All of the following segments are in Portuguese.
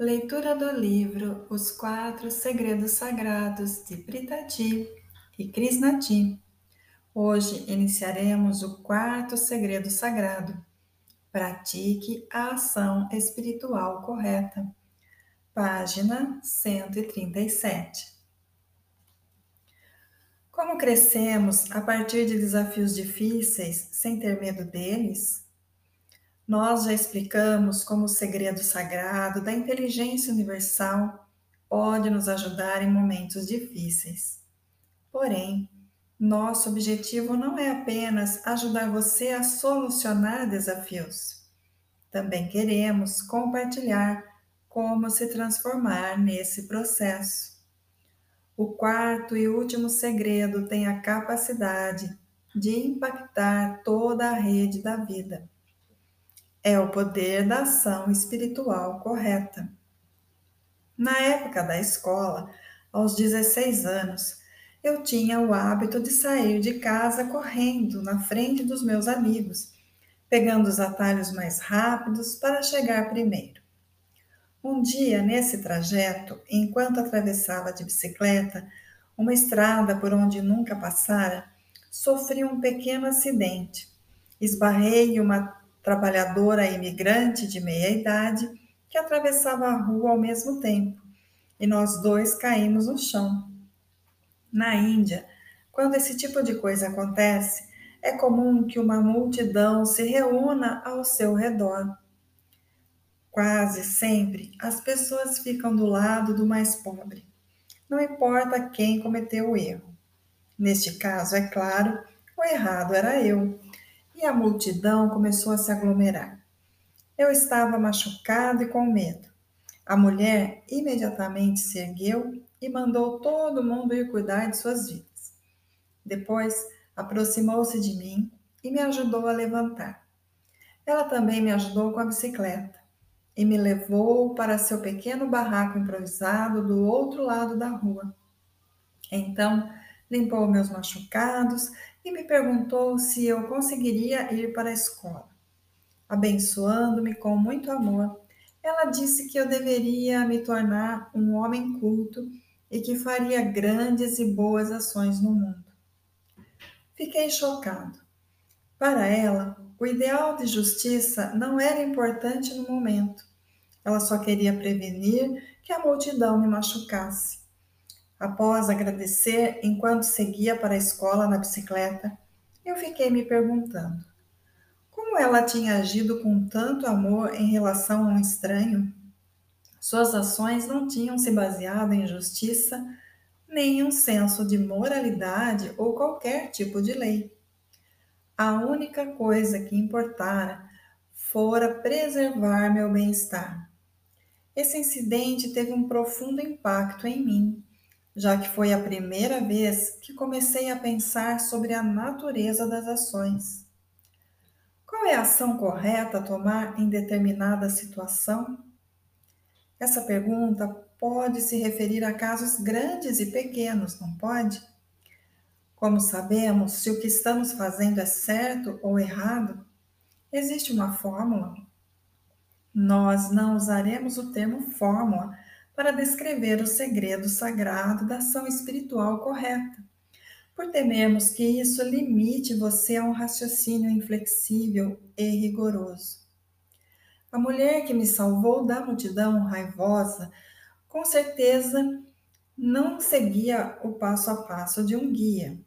Leitura do livro Os Quatro Segredos Sagrados de Pritati e Krishnati. Hoje iniciaremos o quarto segredo sagrado. Pratique a ação espiritual correta. Página 137. Como crescemos a partir de desafios difíceis sem ter medo deles? Nós já explicamos como o segredo sagrado da inteligência universal pode nos ajudar em momentos difíceis. Porém, nosso objetivo não é apenas ajudar você a solucionar desafios. Também queremos compartilhar como se transformar nesse processo. O quarto e último segredo tem a capacidade de impactar toda a rede da vida é o poder da ação espiritual correta. Na época da escola, aos 16 anos, eu tinha o hábito de sair de casa correndo na frente dos meus amigos, pegando os atalhos mais rápidos para chegar primeiro. Um dia, nesse trajeto, enquanto atravessava de bicicleta uma estrada por onde nunca passara, sofri um pequeno acidente. Esbarrei uma trabalhadora imigrante de meia idade que atravessava a rua ao mesmo tempo, e nós dois caímos no chão. Na Índia, quando esse tipo de coisa acontece, é comum que uma multidão se reúna ao seu redor. Quase sempre as pessoas ficam do lado do mais pobre, não importa quem cometeu o erro. Neste caso, é claro, o errado era eu, e a multidão começou a se aglomerar. Eu estava machucado e com medo. A mulher imediatamente se ergueu e mandou todo mundo ir cuidar de suas vidas. Depois, aproximou-se de mim e me ajudou a levantar. Ela também me ajudou com a bicicleta e me levou para seu pequeno barraco improvisado do outro lado da rua. Então, limpou meus machucados e me perguntou se eu conseguiria ir para a escola. Abençoando-me com muito amor, ela disse que eu deveria me tornar um homem culto e que faria grandes e boas ações no mundo. Fiquei chocado. Para ela, o ideal de justiça não era importante no momento. Ela só queria prevenir que a multidão me machucasse. Após agradecer enquanto seguia para a escola na bicicleta, eu fiquei me perguntando como ela tinha agido com tanto amor em relação a um estranho. Suas ações não tinham se baseado em justiça, nem em um senso de moralidade ou qualquer tipo de lei. A única coisa que importara fora preservar meu bem-estar. Esse incidente teve um profundo impacto em mim já que foi a primeira vez que comecei a pensar sobre a natureza das ações. Qual é a ação correta a tomar em determinada situação? Essa pergunta pode se referir a casos grandes e pequenos, não pode? Como sabemos se o que estamos fazendo é certo ou errado? Existe uma fórmula? Nós não usaremos o termo fórmula para descrever o segredo sagrado da ação espiritual correta, por temermos que isso limite você a um raciocínio inflexível e rigoroso. A mulher que me salvou da multidão raivosa, com certeza não seguia o passo a passo de um guia.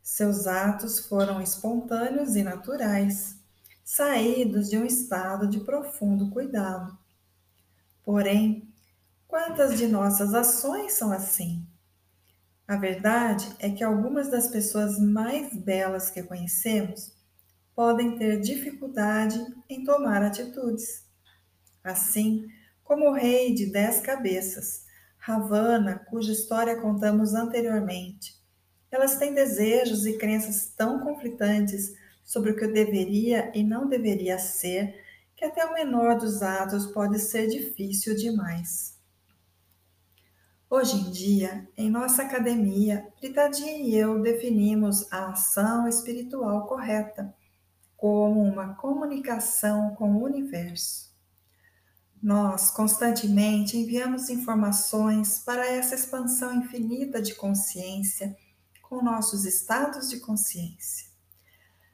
Seus atos foram espontâneos e naturais, saídos de um estado de profundo cuidado. Porém, Quantas de nossas ações são assim? A verdade é que algumas das pessoas mais belas que conhecemos podem ter dificuldade em tomar atitudes. Assim como o rei de dez cabeças, Ravana, cuja história contamos anteriormente. Elas têm desejos e crenças tão conflitantes sobre o que deveria e não deveria ser, que até o menor dos atos pode ser difícil demais. Hoje em dia, em nossa academia, Britadinha e eu definimos a ação espiritual correta como uma comunicação com o universo. Nós constantemente enviamos informações para essa expansão infinita de consciência com nossos estados de consciência.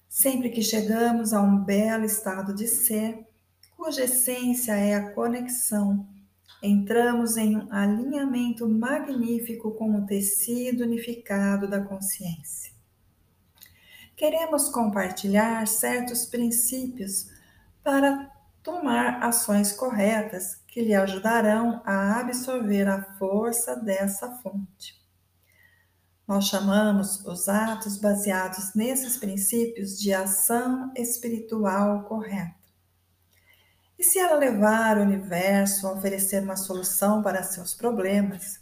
Sempre que chegamos a um belo estado de ser, cuja essência é a conexão, entramos em um alinhamento magnífico com o tecido unificado da consciência. Queremos compartilhar certos princípios para tomar ações corretas que lhe ajudarão a absorver a força dessa fonte. Nós chamamos os atos baseados nesses princípios de ação espiritual correta. E se ela levar o universo a oferecer uma solução para seus problemas,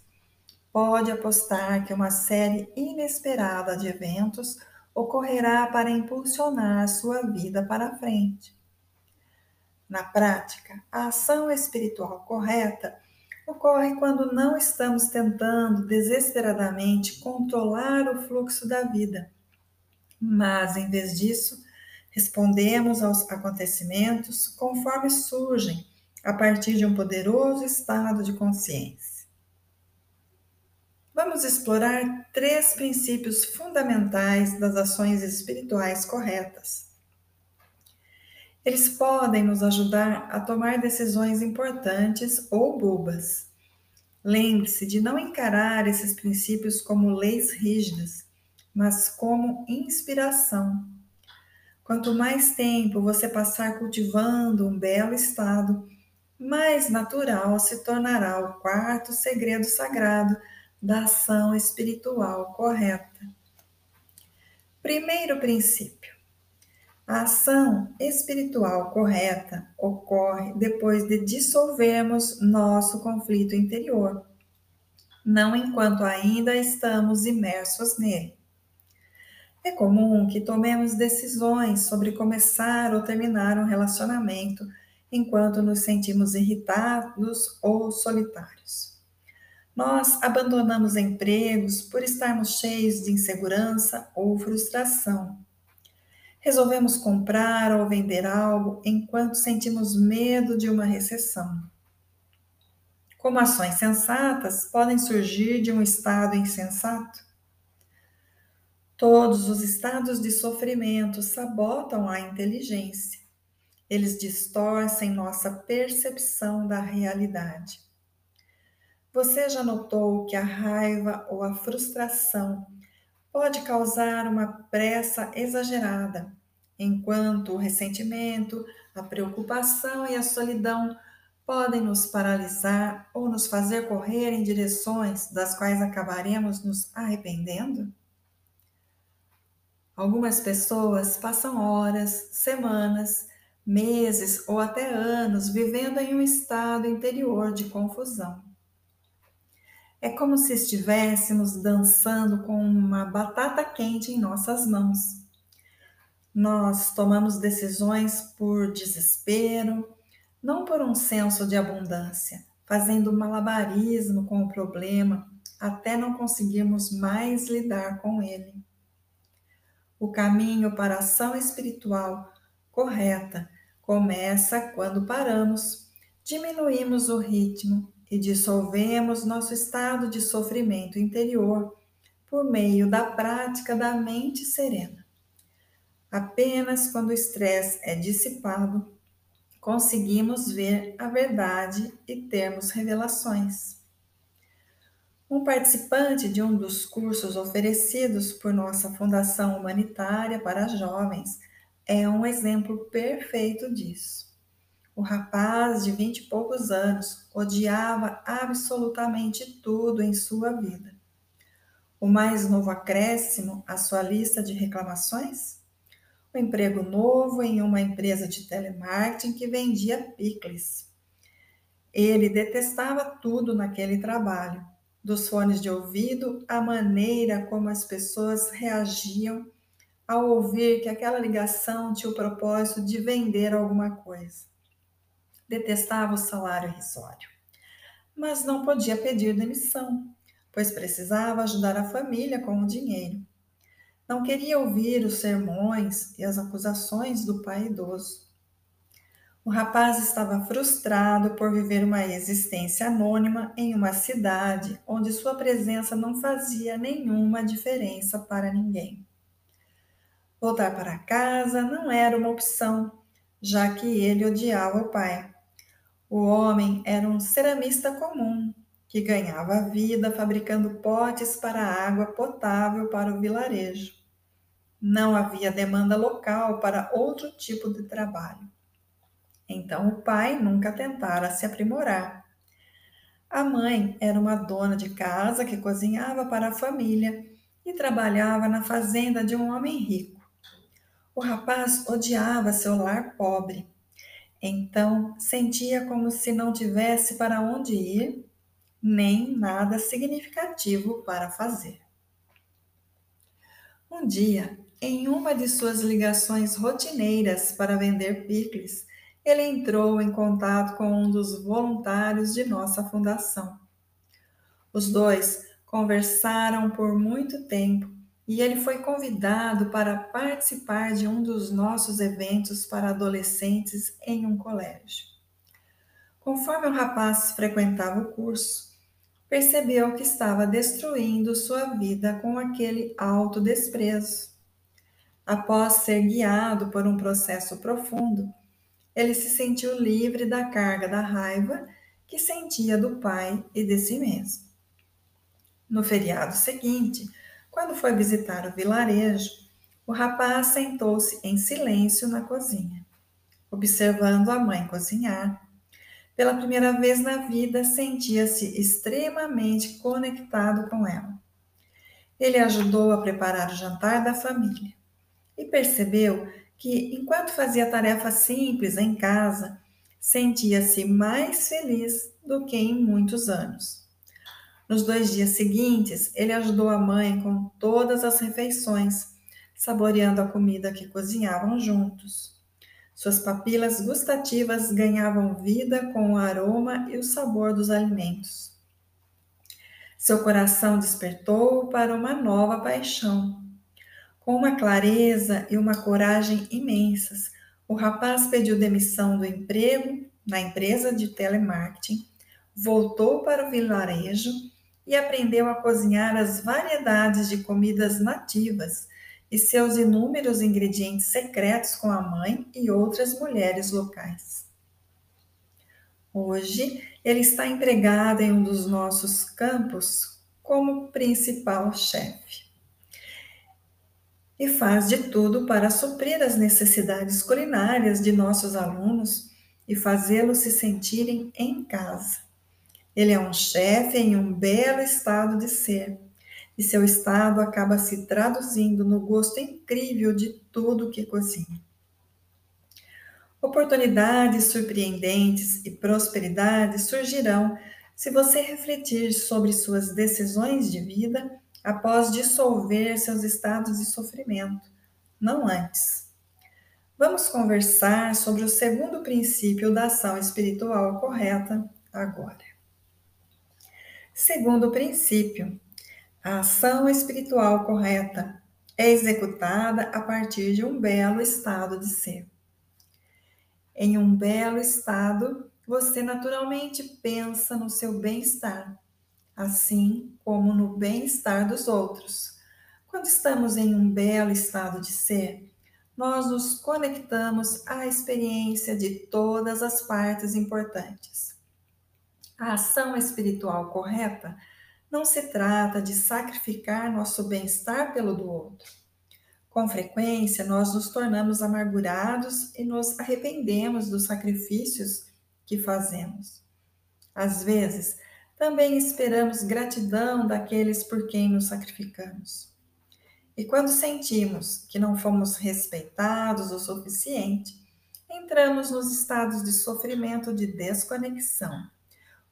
pode apostar que uma série inesperada de eventos ocorrerá para impulsionar sua vida para frente. Na prática, a ação espiritual correta ocorre quando não estamos tentando desesperadamente controlar o fluxo da vida, mas, em vez disso, respondemos aos acontecimentos conforme surgem a partir de um poderoso estado de consciência. Vamos explorar três princípios fundamentais das ações espirituais corretas eles podem nos ajudar a tomar decisões importantes ou bobas. Lembre-se de não encarar esses princípios como leis rígidas, mas como inspiração. Quanto mais tempo você passar cultivando um belo estado, mais natural se tornará o quarto segredo sagrado da ação espiritual correta. Primeiro princípio: a ação espiritual correta ocorre depois de dissolvermos nosso conflito interior, não enquanto ainda estamos imersos nele. É comum que tomemos decisões sobre começar ou terminar um relacionamento enquanto nos sentimos irritados ou solitários. Nós abandonamos empregos por estarmos cheios de insegurança ou frustração Resolvemos comprar ou vender algo enquanto sentimos medo de uma recessão. Como ações sensatas podem surgir de um estado insensato? Todos os estados de sofrimento sabotam a inteligência. Eles distorcem nossa percepção da realidade. Você já notou que a raiva ou a frustração pode causar uma pressa exagerada, enquanto o ressentimento, a preocupação e a solidão podem nos paralisar ou nos fazer correr em direções das quais acabaremos nos arrependendo? Algumas pessoas passam horas, semanas, meses ou até anos vivendo em um estado interior de confusão. É como se estivéssemos dançando com uma batata quente em nossas mãos. Nós tomamos decisões por desespero, não por um senso de abundância, fazendo malabarismo com o problema até não conseguirmos mais lidar com ele. O caminho para a ação espiritual correta começa quando paramos, diminuímos o ritmo e dissolvemos nosso estado de sofrimento interior por meio da prática da mente serena. Apenas quando o estresse é dissipado, conseguimos ver a verdade e termos revelações. Um participante de um dos cursos oferecidos por nossa Fundação Humanitária para Jovens é um exemplo perfeito disso. O rapaz de vinte e poucos anos odiava absolutamente tudo em sua vida. O mais novo acréscimo à sua lista de reclamações? O emprego novo em uma empresa de telemarketing que vendia picles. Ele detestava tudo naquele trabalho, dos fones de ouvido à maneira como as pessoas reagiam ao ouvir que aquela ligação tinha o propósito de vender alguma coisa detestava o salário irrisório. Mas não podia pedir demissão, pois precisava ajudar a família com o dinheiro. Não queria ouvir os sermões e as acusações do pai idoso. O rapaz estava frustrado por viver uma existência anônima em uma cidade onde sua presença não fazia nenhuma diferença para ninguém. Voltar para casa não era uma opção, já que ele odiava o pai. O homem era um ceramista comum que ganhava vida fabricando potes para água potável para o vilarejo. Não havia demanda local para outro tipo de trabalho. Então o pai nunca tentara se aprimorar. A mãe era uma dona de casa que cozinhava para a família e trabalhava na fazenda de um homem rico. O rapaz odiava seu lar pobre. Então sentia como se não tivesse para onde ir, nem nada significativo para fazer. Um dia, em uma de suas ligações rotineiras para vender picles, ele entrou em contato com um dos voluntários de nossa fundação. Os dois conversaram por muito tempo e ele foi convidado para participar de um dos nossos eventos para adolescentes em um colégio. Conforme o rapaz frequentava o curso, percebeu que estava destruindo sua vida com aquele autodesprezo. Após ser guiado por um processo profundo, ele se sentiu livre da carga da raiva que sentia do pai e de si mesmo. No feriado seguinte, quando foi visitar o vilarejo, o rapaz sentou-se em silêncio na cozinha, observando a mãe cozinhar. Pela primeira vez na vida, sentia-se extremamente conectado com ela. Ele ajudou a preparar o jantar da família e percebeu que, enquanto fazia tarefas simples em casa, sentia-se mais feliz do que em muitos anos. Nos dois dias seguintes, ele ajudou a mãe com todas as refeições, saboreando a comida que cozinhavam juntos. Suas papilas gustativas ganhavam vida com o aroma e o sabor dos alimentos. Seu coração despertou para uma nova paixão, com uma clareza e uma coragem imensas, o rapaz pediu demissão do emprego na empresa de telemarketing, voltou para o vilarejo e aprendeu a cozinhar as variedades de comidas nativas e seus inúmeros ingredientes secretos com a mãe e outras mulheres locais. Hoje, ele está empregado em um dos nossos campos como principal chefe e faz de tudo para suprir as necessidades culinárias de nossos alunos e fazê-los se sentirem em casa. Ele é um chefe em um belo estado de ser, e seu estado acaba se traduzindo no gosto incrível de tudo que cozinha. Oportunidades surpreendentes e prosperidade surgirão se você refletir sobre suas decisões de vida após dissolver seus estados de sofrimento, não antes. Vamos conversar sobre o segundo princípio da ação espiritual correta agora. Segundo princípio, a ação espiritual correta é executada a partir de um belo estado de ser. Em um belo estado, você naturalmente pensa no seu bem-estar assim como no bem-estar dos outros. Quando estamos em um belo estado de ser, nós nos conectamos à experiência de todas as partes importantes. A ação espiritual correta não se trata de sacrificar nosso bem-estar pelo do outro. Com frequência, nós nos tornamos amargurados e nos arrependemos dos sacrifícios que fazemos. Às vezes, também esperamos gratidão daqueles por quem nos sacrificamos. E quando sentimos que não fomos respeitados o suficiente, entramos nos estados de sofrimento de desconexão,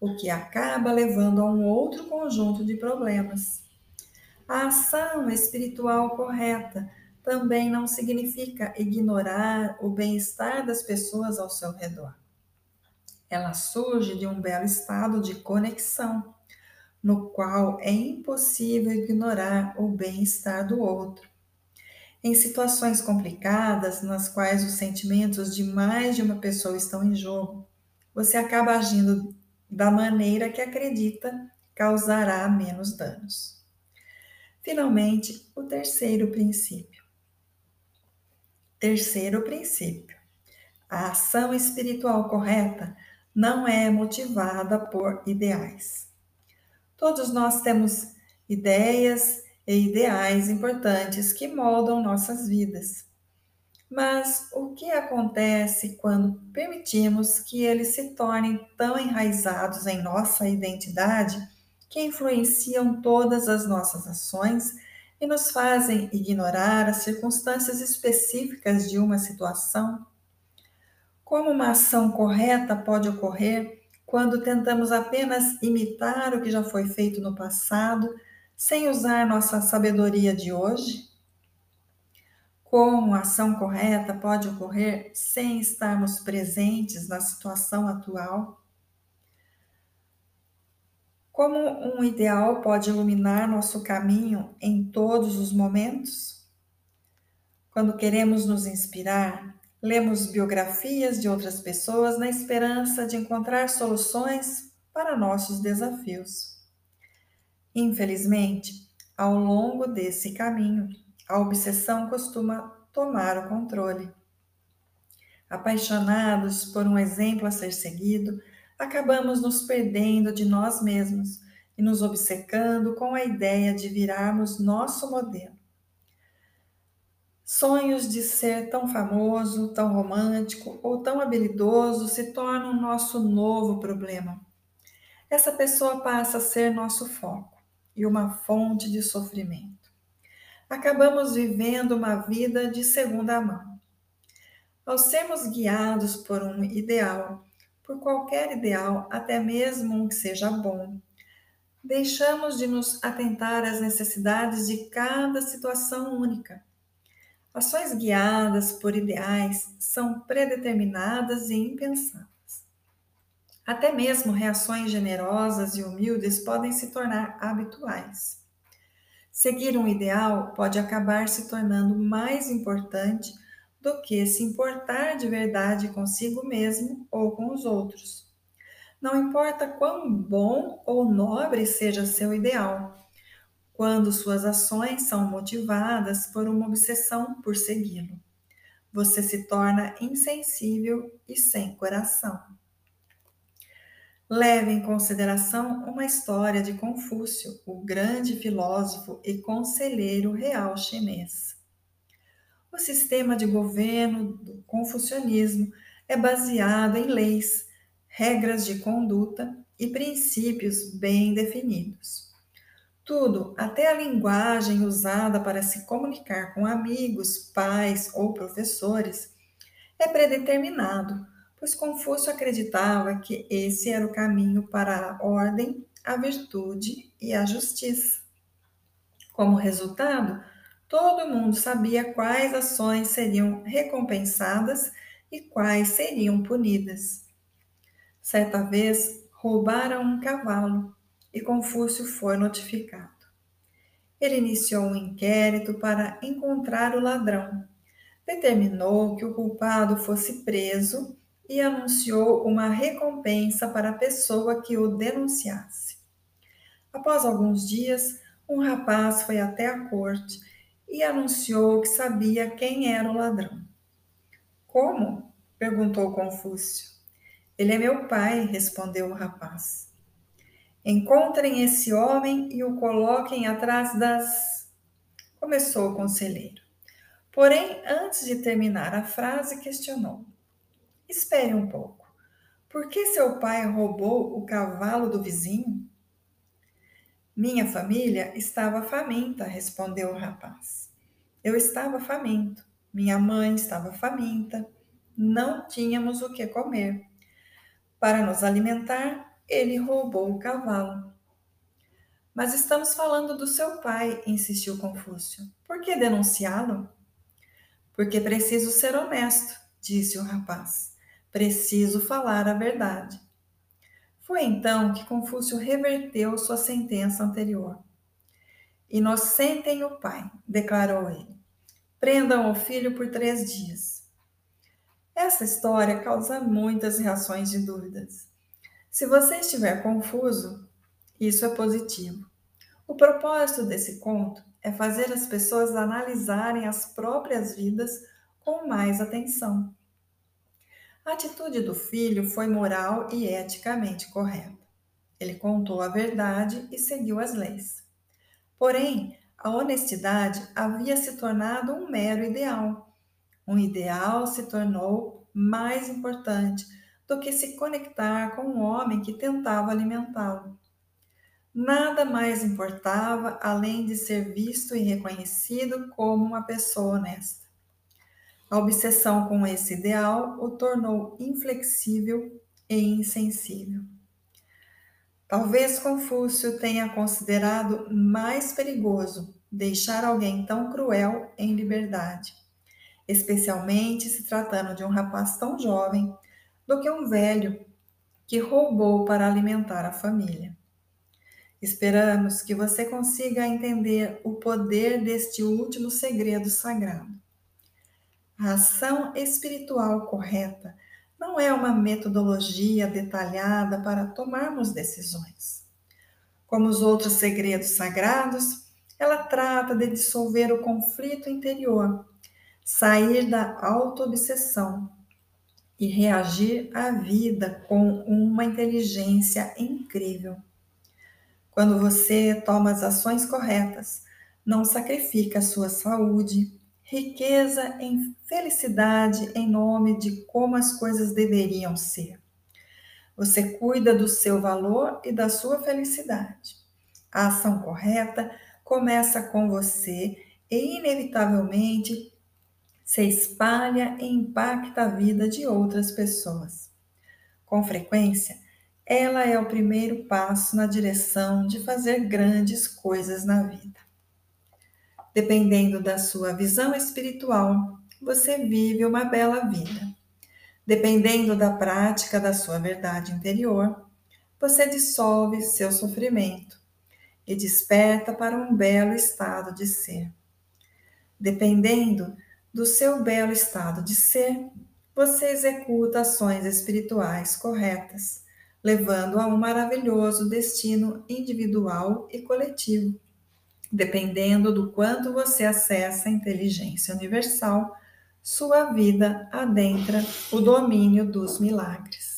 o que acaba levando a um outro conjunto de problemas. A ação espiritual correta também não significa ignorar o bem-estar das pessoas ao seu redor. Ela surge de um belo estado de conexão, no qual é impossível ignorar o bem-estar do outro. Em situações complicadas, nas quais os sentimentos de mais de uma pessoa estão em jogo, você acaba agindo da maneira que acredita causará menos danos. Finalmente, o terceiro princípio. Terceiro princípio. A ação espiritual correta não é motivada por ideais. Todos nós temos ideias e ideais importantes que moldam nossas vidas. Mas o que acontece quando permitimos que eles se tornem tão enraizados em nossa identidade que influenciam todas as nossas ações e nos fazem ignorar as circunstâncias específicas de uma situação? Como uma ação correta pode ocorrer quando tentamos apenas imitar o que já foi feito no passado, sem usar nossa sabedoria de hoje? Como a ação correta pode ocorrer sem estarmos presentes na situação atual? Como um ideal pode iluminar nosso caminho em todos os momentos? Quando queremos nos inspirar, lemos biografias de outras pessoas na esperança de encontrar soluções para nossos desafios. Infelizmente, ao longo desse caminho, a obsessão costuma tomar o controle. Apaixonados por um exemplo a ser seguido, acabamos nos perdendo de nós mesmos e nos obcecando com a ideia de virarmos nosso modelo. Sonhos de ser tão famoso, tão romântico ou tão habilidoso se tornam nosso novo problema. Essa pessoa passa a ser nosso foco e uma fonte de sofrimento acabamos vivendo uma vida de segunda mão. Ao sermos guiados por um ideal, por qualquer ideal, até mesmo um que seja bom, deixamos de nos atentar às necessidades de cada situação única. Ações guiadas por ideais são predeterminadas e impensáveis. Até mesmo reações generosas e humildes podem se tornar habituais. Seguir um ideal pode acabar se tornando mais importante do que se importar de verdade consigo mesmo ou com os outros. Não importa quão bom ou nobre seja seu ideal, quando suas ações são motivadas por uma obsessão por segui-lo. Você se torna insensível e sem coração. Leve em consideração uma história de Confúcio, o grande filósofo e conselheiro real chinês. O sistema de governo do confucionismo é baseado em leis, regras de conduta e princípios bem definidos. Tudo, até a linguagem usada para se comunicar com amigos, pais ou professores, é predeterminado pois Confúcio acreditava que esse era o caminho para a ordem, a virtude e a justiça. Como resultado, todo mundo sabia quais ações seriam recompensadas e quais seriam punidas. Certa vez, roubaram um cavalo e Confúcio foi notificado. Ele iniciou um inquérito para encontrar o ladrão. Determinou que o culpado fosse preso e anunciou uma recompensa para a pessoa que o denunciasse. Após alguns dias, um rapaz foi até a corte e anunciou que sabia quem era o ladrão. Como? perguntou Confúcio. Ele é meu pai, respondeu o rapaz. Encontrem esse homem e o coloquem atrás das. Começou o conselheiro. Porém, antes de terminar a frase, questionou: Espere um pouco. Por que seu pai roubou o cavalo do vizinho? Minha família estava faminta, respondeu o rapaz. Eu estava faminto. Minha mãe estava faminta. Não tínhamos o que comer. Para nos alimentar, ele roubou o cavalo. Mas estamos falando do seu pai, insistiu Confúcio. Por que denunciá-lo? Porque preciso ser honesto, disse o rapaz. Preciso falar a verdade. Foi então que Confúcio reverteu sua sentença anterior. Inocentem o pai, declarou ele. Prendam o filho por três dias. Essa história causa muitas reações de dúvidas. Se você estiver confuso, isso é positivo. O propósito desse conto é fazer as pessoas analisarem as próprias vidas com mais atenção. A atitude do filho foi moral e eticamente correta. Ele contou a verdade e seguiu as leis. Porém, a honestidade havia se tornado um mero ideal. Um ideal se tornou mais importante do que se conectar com um homem que tentava alimentá-lo. Nada mais importava além de ser visto e reconhecido como uma pessoa honesta. A obsessão com esse ideal o tornou inflexível e insensível. Talvez Confúcio tenha considerado mais perigoso deixar alguém tão cruel em liberdade, especialmente se tratando de um rapaz tão jovem, do que um velho que roubou para alimentar a família. Esperamos que você consiga entender o poder deste último segredo sagrado. A ação espiritual correta não é uma metodologia detalhada para tomarmos decisões. Como os outros segredos sagrados, ela trata de dissolver o conflito interior, sair da autoobsessão e reagir à vida com uma inteligência incrível. Quando você toma as ações corretas, não sacrifica sua saúde, riqueza em felicidade em nome de como as coisas deveriam ser. Você cuida do seu valor e da sua felicidade. A ação correta começa com você e, inevitavelmente, se espalha e impacta a vida de outras pessoas. Com frequência, ela é o primeiro passo na direção de fazer grandes coisas na vida. Dependendo da sua visão espiritual, você vive uma bela vida. Dependendo da prática da sua verdade interior, você dissolve seu sofrimento e desperta para um belo estado de ser. Dependendo do seu belo estado de ser, você executa ações espirituais corretas, levando a um maravilhoso destino individual e coletivo dependendo do quanto você acessa a inteligência universal, sua vida adentra o domínio dos milagres.